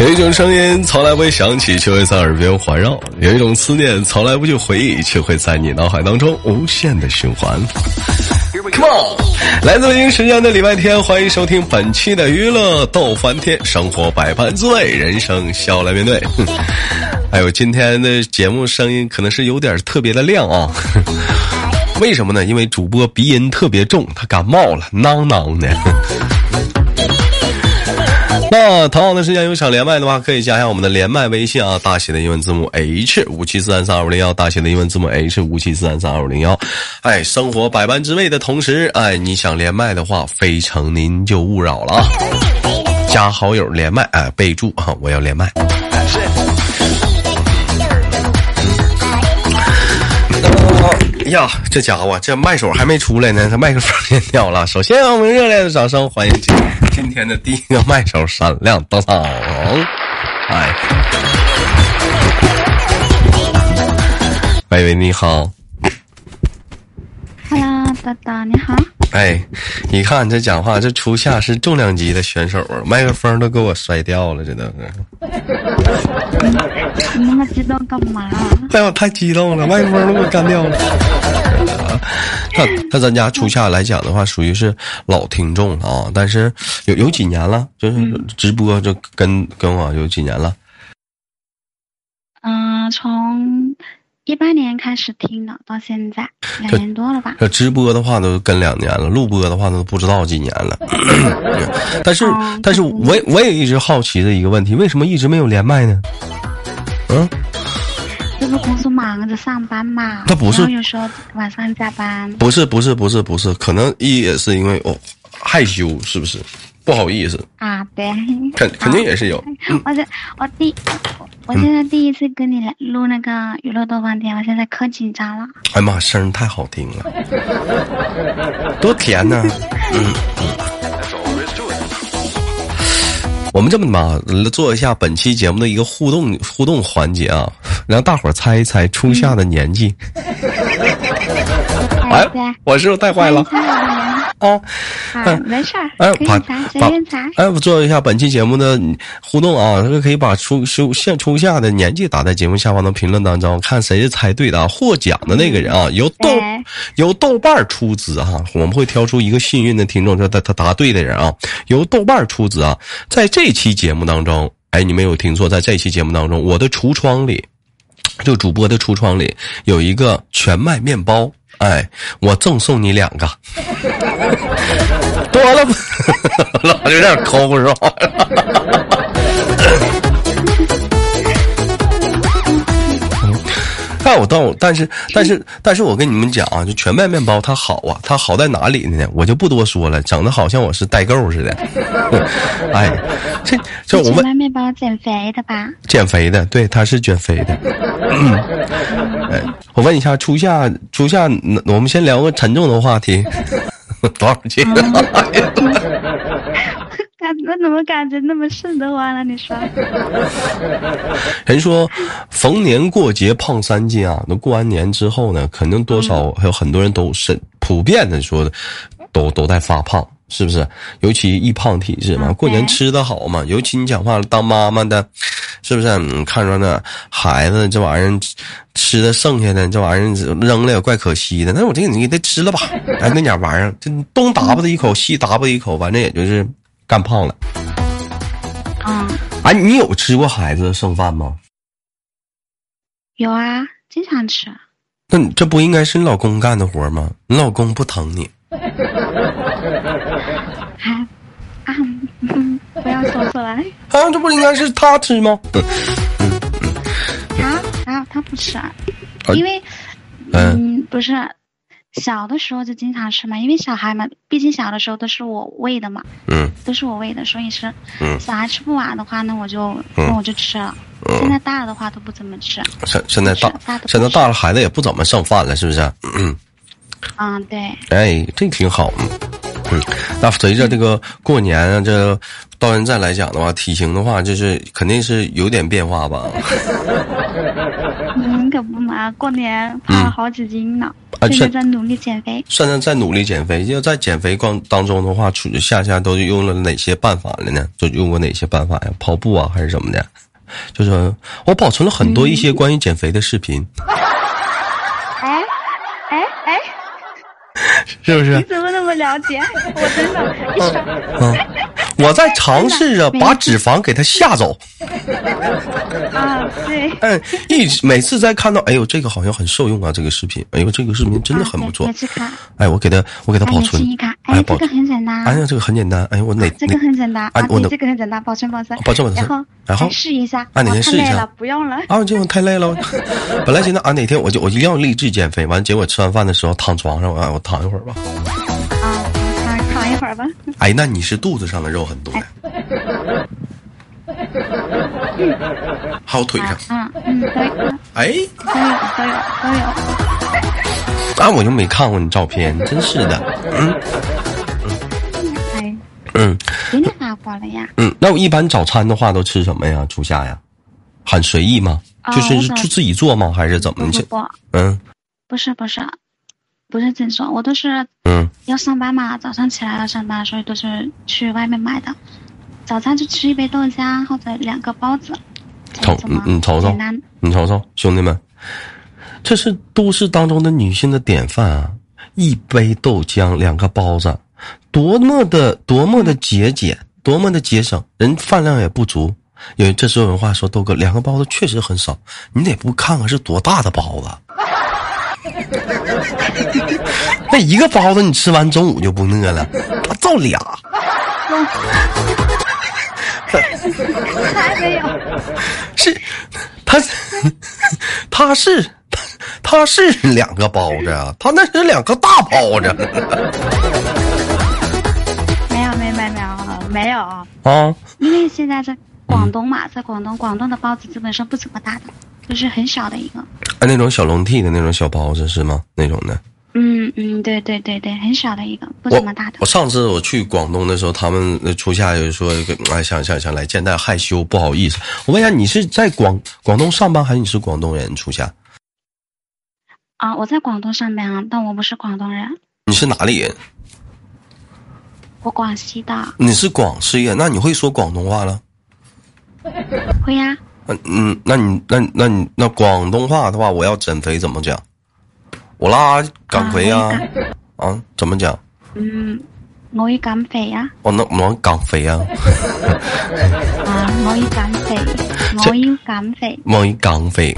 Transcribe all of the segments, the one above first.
有一种声音从来不会响起，却会在耳边环绕；有一种思念从来不去回忆，却会在你脑海当中无限的循环。Come on，来自北京时间的礼拜天，欢迎收听本期的娱乐逗翻天，生活百般滋味，人生笑来面对。哎呦，今天的节目声音可能是有点特别的亮啊，为什么呢？因为主播鼻音特别重，他感冒了，囔囔的。那同样的时间有想连麦的话，可以加一下我们的连麦微信啊，大写的英文字母 H 五七四三三二五零幺，大写的英文字母 H 五七四三三二五零幺。哎，生活百般滋味的同时，哎，你想连麦的话，非诚您就勿扰了啊！加好友连麦，哎，备注啊，我要连麦。呀，这家伙这麦手还没出来呢，这麦克风先掉了。首先，我们热烈的掌声欢迎今今天的第一个麦手闪亮登场。哎，喂喂，你好。哈喽，大大你好。哎，你看这讲话，这初夏是重量级的选手啊，麦克风都给我摔掉了，这都是。你那么激动干嘛？哎呦，太激动了，麦克风都给我干掉了。那那咱家初夏来讲的话，属于是老听众了啊，但是有有几年了，就是直播就跟跟我有几年了。嗯、从一八年开始听的，到现在两年多了吧。这直播的话都跟两年了，录播的话都不知道几年了。但是哦但是我也我也一直好奇的一个问题，为什么一直没有连麦呢？嗯，这不公司忙着上班嘛？他不是有时候晚上加班。不是不是不是不是，可能一也是因为哦害羞，是不是？不好意思，啊，对。肯肯定也是有。我这我第我我现在第一次跟你来录那个娱乐多方天，我现在可紧张了。哎呀妈，声儿太好听了，多甜呢！嗯。我们这么吧，做一下本期节目的一个互动互动环节啊，让大伙儿猜一猜初夏的年纪。哎哎，我是不是太坏了啊？啊，没事儿，哎，把可以猜，随把便猜。哎，我做一下本期节目的互动啊，这个可以把初初现初夏的年纪打在节目下方的评论当中，看谁是猜对的啊，获奖的那个人啊，由豆由豆瓣儿出资哈、我们会挑出一个幸运的听众，就他他答对的人啊，由豆瓣儿出资啊，在这期节目当中，哎，你没有听错，在这期节目当中，我的橱窗里。就主播的橱窗里有一个全麦面包，哎，我赠送你两个，多了吧？老有点抠是吧？但我到，但是但是但是我跟你们讲啊，就全麦面包它好啊，它好在哪里呢？我就不多说了，整的好像我是代购似的。哎，这这我们全麦面包减肥的吧？减肥的，对，它是减肥的。嗯，哎，我问一下，初夏，初夏，嗯我们先聊个沉重的话题，多少钱？怎么感觉那么瘆得慌了？你说？人说逢年过节胖三斤啊，那过完年之后呢，肯定多少还有很多人都是普遍的说的，都都在发胖。是不是？尤其易胖体质嘛，嗯过年吃的好嘛，尤其你讲话当妈妈的，是不是？你，看着那孩子这玩意儿吃的剩下的这玩意儿扔了也怪可惜的，那我这个你给他吃了吧，哎，那点玩意儿，这东打吧他一口，西打吧一口，反正也就是干胖了。嗯，啊，你有吃过孩子的剩饭吗？有啊，经常吃。那你这不应该是你老公干的活吗？你老公不疼你，啊 啊，嗯 不要说出来。啊，这不应该是他吃吗？啊啊他不吃，啊因为嗯嗯，不是小的时候就经常吃嘛，因为小孩嘛，毕竟小的时候都是我喂的嘛，嗯都是我喂的，所以是嗯小孩吃不完的话，那我就嗯那我就吃了。现在大了的话都不怎么吃。现现在大大现在大了，孩子也不怎么剩饭了，是不是？嗯，嗯，对，哎，这挺好。嗯嗯，那随着这个过年啊，这到现在来讲的话，体型的话，就是肯定是有点变化吧？嗯，可不嘛，过年胖了好几斤呢。啊，现在在努力减肥。现在在努力减肥，就在减肥光当中的话，处夏夏都用了哪些办法了呢？都用过哪些办法呀？跑步啊，还是什么的？就是我保存了很多一些关于减肥的视频。哎哎哎，是不是？你怎么那么了解？我真的。嗯，我在尝试着把脂肪给它吓走。啊，对。嗯，一每次在看到，哎呦，这个好像很受用啊，这个视频，哎呦，这个视频真的很不错。哎，我给他，我给他保存。哎，这个很简单。哎呀，这个很简单。哎，我哪？这个很简单。啊，我这个很简单，保存保存。保存保存。然后，然后试一下。啊，哪天试一下。不用了。啊，这种太累了。本来寻思啊，哪天我就我一定要励志减肥，完结果吃完饭的时候躺床上，我我躺一会儿吧。哎，那你是肚子上的肉很多呀？还有腿上。嗯嗯，对。哎，都有都有都有。啊，我就没看过你照片，真是的。嗯嗯。哎。嗯。给你发过了呀。嗯，那我一般早餐的话都吃什么呀？初夏呀，很随意吗？就是就自己做吗？还是怎么。嗯。不是不是，不是自己做，我都是嗯要上班嘛，早上起来要上班，所以都是去外面买的。早餐就吃一杯豆浆或者两个包子，瞅你瞅瞅，你瞅瞅，兄弟们，这是都市当中的女性的典范啊！一杯豆浆，两个包子，多么的多么的节俭，多么的节省，人饭量也不足。因为这时候有话说，豆哥，两个包子确实很少，你得不看看是多大的包子？那一个包子你吃完中午就不饿了，他造俩。还没有，是，他，他是，他是两个包子啊，他那是两个大包子。没有，没有，没有，没有啊！因为现在在广东嘛，在广东，广东的包子基本上不怎么大的，就是很小的一个。啊，那种小笼屉的那种小包子是吗？那种的。嗯嗯，对对对对，很小的一个，不怎么大的。我上次我去广东的时候，他们初夏就说，哎，想想想来见，但害羞不好意思。我问一下，你是在广广东上班，还是你是广东人？初夏。啊，我在广东上班啊，但我不是广东人。你是哪里人？我广西的。你是广西人，那你会说广东话了？会呀。嗯嗯，那你那那你那广东话的话，我要减肥怎么讲？我拉减肥啊，啊，怎么讲？嗯，我要减肥啊。我能我减肥啊。啊，我要减肥，我要减肥，我要减肥。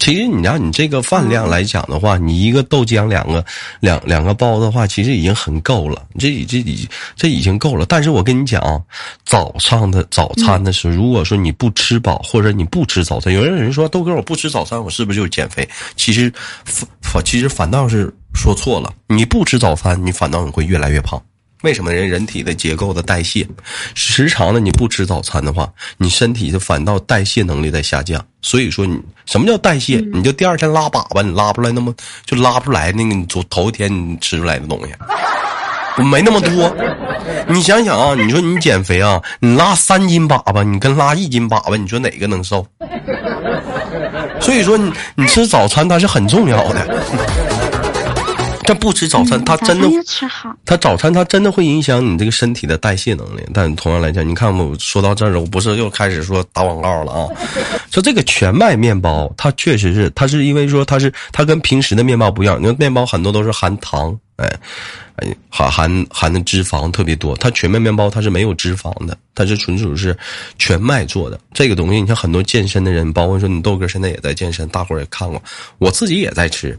其实你让你这个饭量来讲的话，你一个豆浆，两个两两个包的话，其实已经很够了。这这已这已经够了。但是我跟你讲啊，早上的早餐的时候，如果说你不吃饱，或者你不吃早餐，有人有人说豆哥我不吃早餐，我是不是就是减肥？其实反反其实反倒是说错了。你不吃早餐，你反倒你会越来越胖。为什么人人体的结构的代谢，时常的你不吃早餐的话，你身体就反倒代谢能力在下降。所以说你什么叫代谢？你就第二天拉粑粑，你拉不出来那么就拉不出来那个你昨头一天你吃出来的东西，没那么多。你想想啊，你说你减肥啊，你拉三斤粑粑，你跟拉一斤粑粑，你说哪个能瘦？所以说你你吃早餐它是很重要的。他不吃早餐，他真的他早餐他真的会影响你这个身体的代谢能力。但同样来讲，你看我说到这儿了，我不是又开始说打广告了啊？说这个全麦面包，它确实是，它是因为说它是它跟平时的面包不一样，因为面包很多都是含糖，哎。含含含的脂肪特别多，它全麦面包它是没有脂肪的，它是纯属是全麦做的。这个东西，你像很多健身的人，包括说你豆哥现在也在健身，大伙儿也看过，我自己也在吃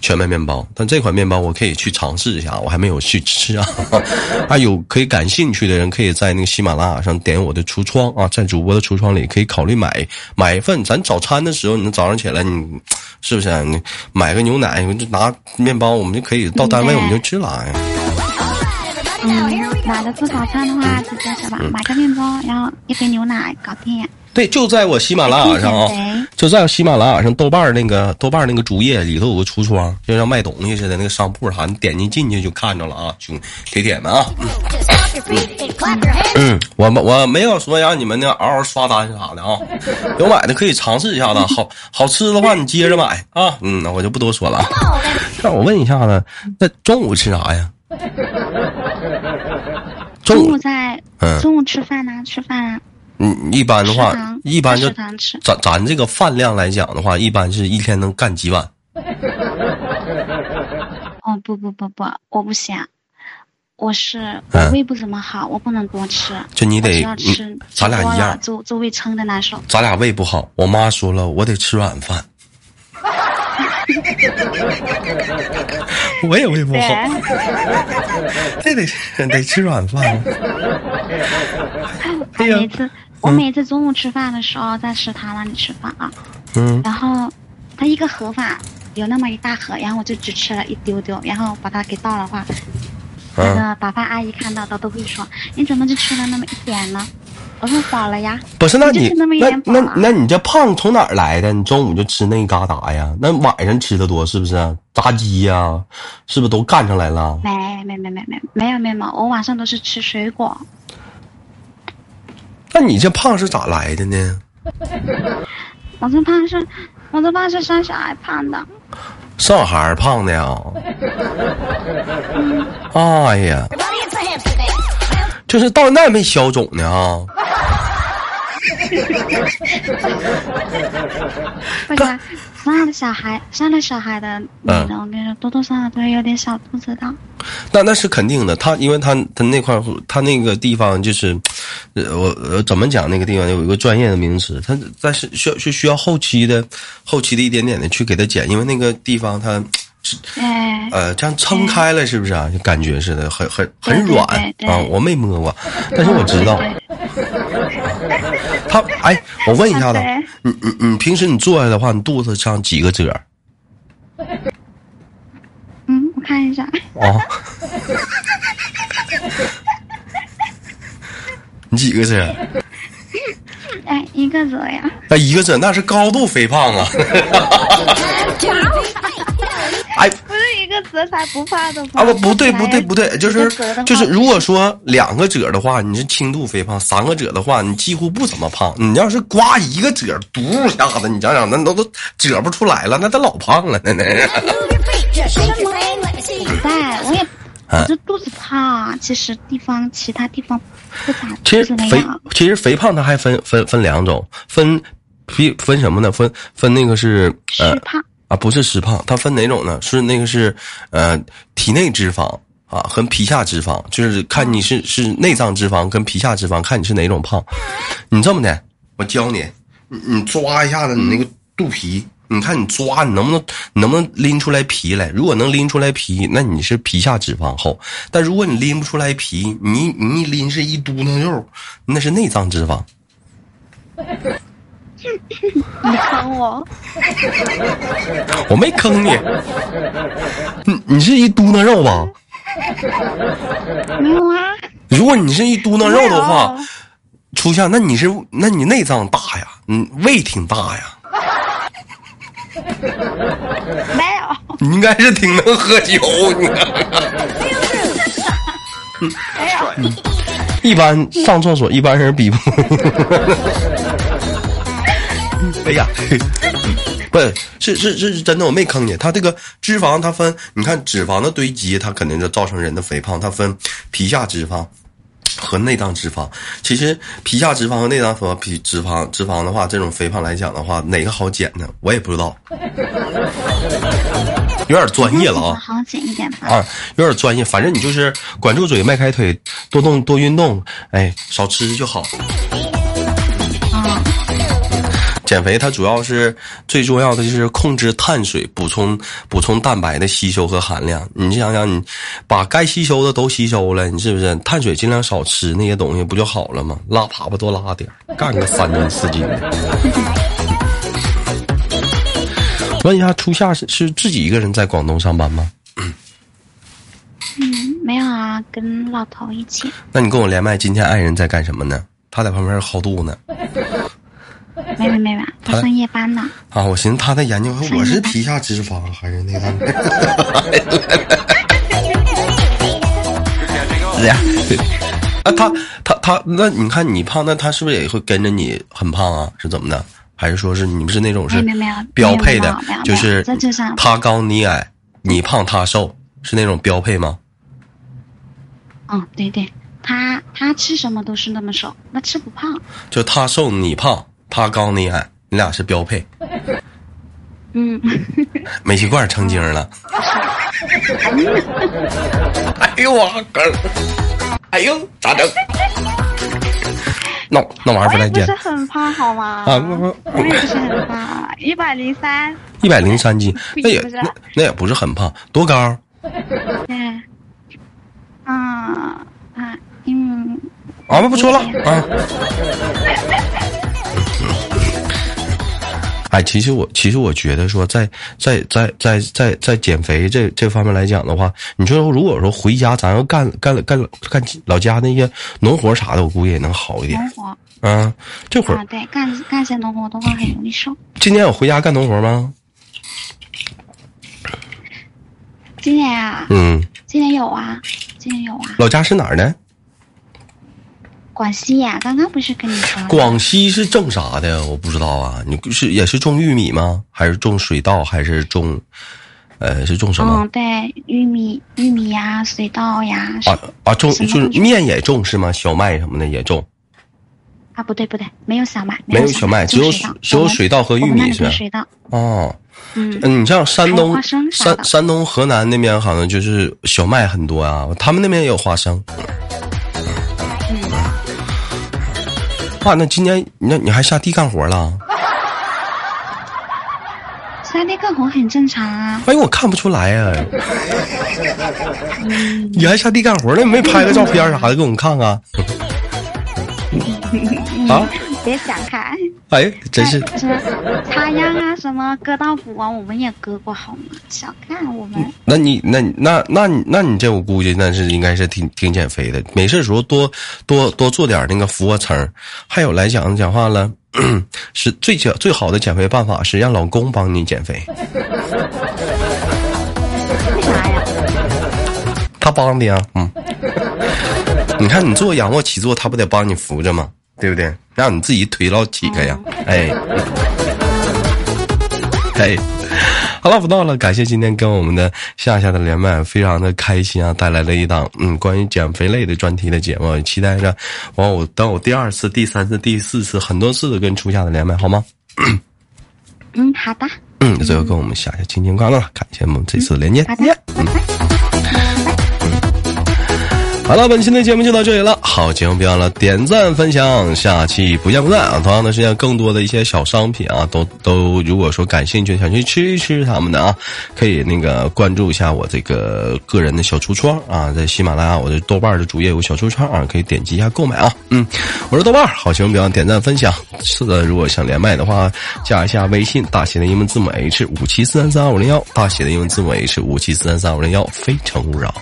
全麦面包。但这款面包我可以去尝试一下，我还没有去吃啊。啊，有可以感兴趣的人，可以在那个喜马拉雅上点我的橱窗啊，在主播的橱窗里可以考虑买买一份。咱早餐的时候，你早上起来你是不是你买个牛奶，就拿面包，我们就可以到单位我们就吃了。嗯，懒得做早餐的话，直接是吧？买个面包，然后一杯牛奶，搞定。对，就在我喜马拉雅上啊，就在我喜马拉雅上豆瓣那个豆瓣那个主页里头有个橱窗，就像卖东西似的那个商铺啥，你点进进去就看着了啊，兄铁铁们啊。嗯，我我没有说让你们那嗷嗷刷单啥的啊，有买的可以尝试一下子，好好吃的话你接着买啊。嗯，那我就不多说了。那我问一下子，那中午吃啥呀？中午在中午吃饭呢，吃饭啊。嗯，一般的话，一般就咱咱这个饭量来讲的话，一般是一天能干几碗？哦不不不不，我不行，我是我胃不怎么好，我不能多吃。就你得吃，咱俩一样，就就胃撑的难受。咱俩胃不好，我妈说了，我得吃软饭。我也胃不好，这得得吃软饭。每次我每次中午吃饭的时候在食堂那里吃饭啊，嗯，然后他一个盒饭有那么一大盒，然后我就只吃了一丢丢，然后把它给倒了话，那个打饭阿姨看到的都会说你怎么就吃了那么一点呢？我说饱了呀，不是？那你那那那你这胖从哪儿来的？你中午就吃那一疙瘩呀？那晚上吃的多是不是？炸鸡呀，是不是都干上来了？没没没没没没有没有，我晚上都是吃水果。那你这胖是咋来的呢？我这胖是，我这胖是生小孩胖的。生孩胖的呀？哎呀。就是到那没消肿呢啊！不是生了小孩，生了小孩的女的，我跟你说，多多少少都有点小肚子的。那那是肯定的，他因为他他那块他那个地方就是，我我怎么讲那个地方有一个专业的名词，他但是需要是需要后期的后期的一点点的去给他减，因为那个地方他。哎，呃，这样撑开了是不是啊？就感觉似的，很很很软啊！我没摸过，但是我知道。他哎，我问一下子，你你你平时你坐下的话，你肚子上几个褶？嗯，我看一下。啊。你几个褶？哎，一个褶呀。那一个褶那是高度肥胖啊。哎，不怕的吗？啊不不对不对不对，就是就是，如果说两个褶的话，你是轻度肥胖；三个褶的话，你几乎不怎么胖。你要是刮一个褶，嘟一下子，你想想，那都都褶不出来了，那都老胖了，那那。在，我也我这肚子胖，其实地方其他地方不咋。其实肥其实肥胖它还分分分两种，分分分什么呢？分分那个是虚胖。啊，不是实胖，它分哪种呢？是那个是，呃，体内脂肪啊和皮下脂肪，就是看你是是内脏脂肪跟皮下脂肪，看你是哪种胖。你这么的，我教你，你你抓一下子你那个肚皮，你看你抓，你能不能能不能拎出来皮来？如果能拎出来皮，那你是皮下脂肪厚；但如果你拎不出来皮，你你一拎是一嘟囔肉，那是内脏脂肪。你坑我！我没坑你，你你是一嘟囔肉吧？没有啊。如果你是一嘟囔肉的话，初夏，那你是那你内脏大呀，嗯，胃挺大呀。没有。你应该是挺能喝酒，你。没有。一般上厕所，一般人比不。哎呀，不是是是是真的，我没坑你。它这个脂肪，它分，你看脂肪的堆积，它肯定就造成人的肥胖。它分皮下脂肪和内脏脂肪。其实皮下脂肪和内脏和皮脂肪脂肪的话，这种肥胖来讲的话，哪个好减呢？我也不知道，有点专业了啊。好减一点吧。啊，有点专业。反正你就是管住嘴，迈开腿，多动多运动，哎，少吃就好。减肥它主要是最重要的就是控制碳水，补充补充蛋白的吸收和含量。你想想，你把该吸收的都吸收了，你是不是碳水尽量少吃那些东西不就好了吗？拉粑粑多拉点干个三斤四斤的。问一下，初夏是是自己一个人在广东上班吗？嗯，没有啊，跟老头一起。那你跟我连麦，今天爱人在干什么呢？他在旁边薅肚呢。没没没没，他上夜班呢。啊，我寻思他在研究，我是皮下脂肪还是那个？是呀，啊，他他他，那你看你胖，那他是不是也会跟着你很胖啊？是怎么的？还是说是你们是那种是标配的？就是他高你矮，你胖他瘦，是那种标配吗？嗯，对对，他他吃什么都是那么瘦，那吃不胖。就他瘦你胖，他高你矮，你俩是标配。嗯。煤气罐成精了。哎呦我哥！哎呦，咋整？那那玩意儿不带见。不是很胖好吗？啊不不，我也不是很胖，一百零三。一百零三斤，那也那那也不是很胖，多高？嗯。啊啊嗯，啊不不说了啊。哎，其实我其实我觉得说，在在在在在在减肥这这方面来讲的话，你说如果说回家咱要干干干干老家那些农活啥的，我估计也能好一点。农活。嗯，这会儿。啊，对，干干些农活的话很容易瘦。今年有回家干农活吗？今年啊。嗯。今年有啊。今年有啊！老家是哪儿的？广西呀，刚刚不是跟你说？广西是种啥的？我不知道啊。你是也是种玉米吗？还是种水稻？还是种，呃，是种什么？嗯，对，玉米、玉米呀，水稻呀。啊啊，种就是面也种是吗？小麦什么的也种。啊，不对不对，没有小麦，没有小麦，只有只有水稻和玉米是。水稻。哦。嗯，你像山东、山山东、河南那边好像就是小麦很多啊，他们那边也有花生。哇，那今年那你还下地干活了？下地干活很正常啊。哎呦，我看不出来呀。你还下地干活了？你没拍个照片啥的给我们看看？啊！别想开。哎，真是。插秧啊，什么割稻谷啊，我们也割过，好吗？小看我们。那你那那那你那你这我估计那是应该是挺挺减肥的。没事时候多多多做点那个俯卧撑。还有来讲讲话了，是最减最好的减肥办法是让老公帮你减肥。为啥呀？他帮的呀，嗯。你看你做仰卧起坐，他不得帮你扶着吗？对不对？让你自己腿老起开呀！哎，哎，好了，不闹了。感谢今天跟我们的夏夏的连麦，非常的开心啊！带来了一档嗯关于减肥类的专题的节目，期待着完我等我第二次、第三次、第四次很多次的跟初夏的连麦，好吗？嗯，好的。嗯，最后跟我们夏夏亲亲挂了，感谢我们这次连接。好的，拜拜。好了，本期的节目就到这里了。好节目别忘了点赞分享，下期不见不散啊！同样的时间，更多的一些小商品啊，都都如果说感兴趣，想去吃一吃他们的啊，可以那个关注一下我这个个人的小橱窗啊，在喜马拉雅我的豆瓣的主页有个小橱窗啊，可以点击一下购买啊。嗯，我是豆瓣，好节目别忘点赞分享。是的，如果想连麦的话，加一下微信，大写的英文字母 H 五七四三三二五零幺，大写的英文字母 H 五七四三三二五零幺，非诚勿扰。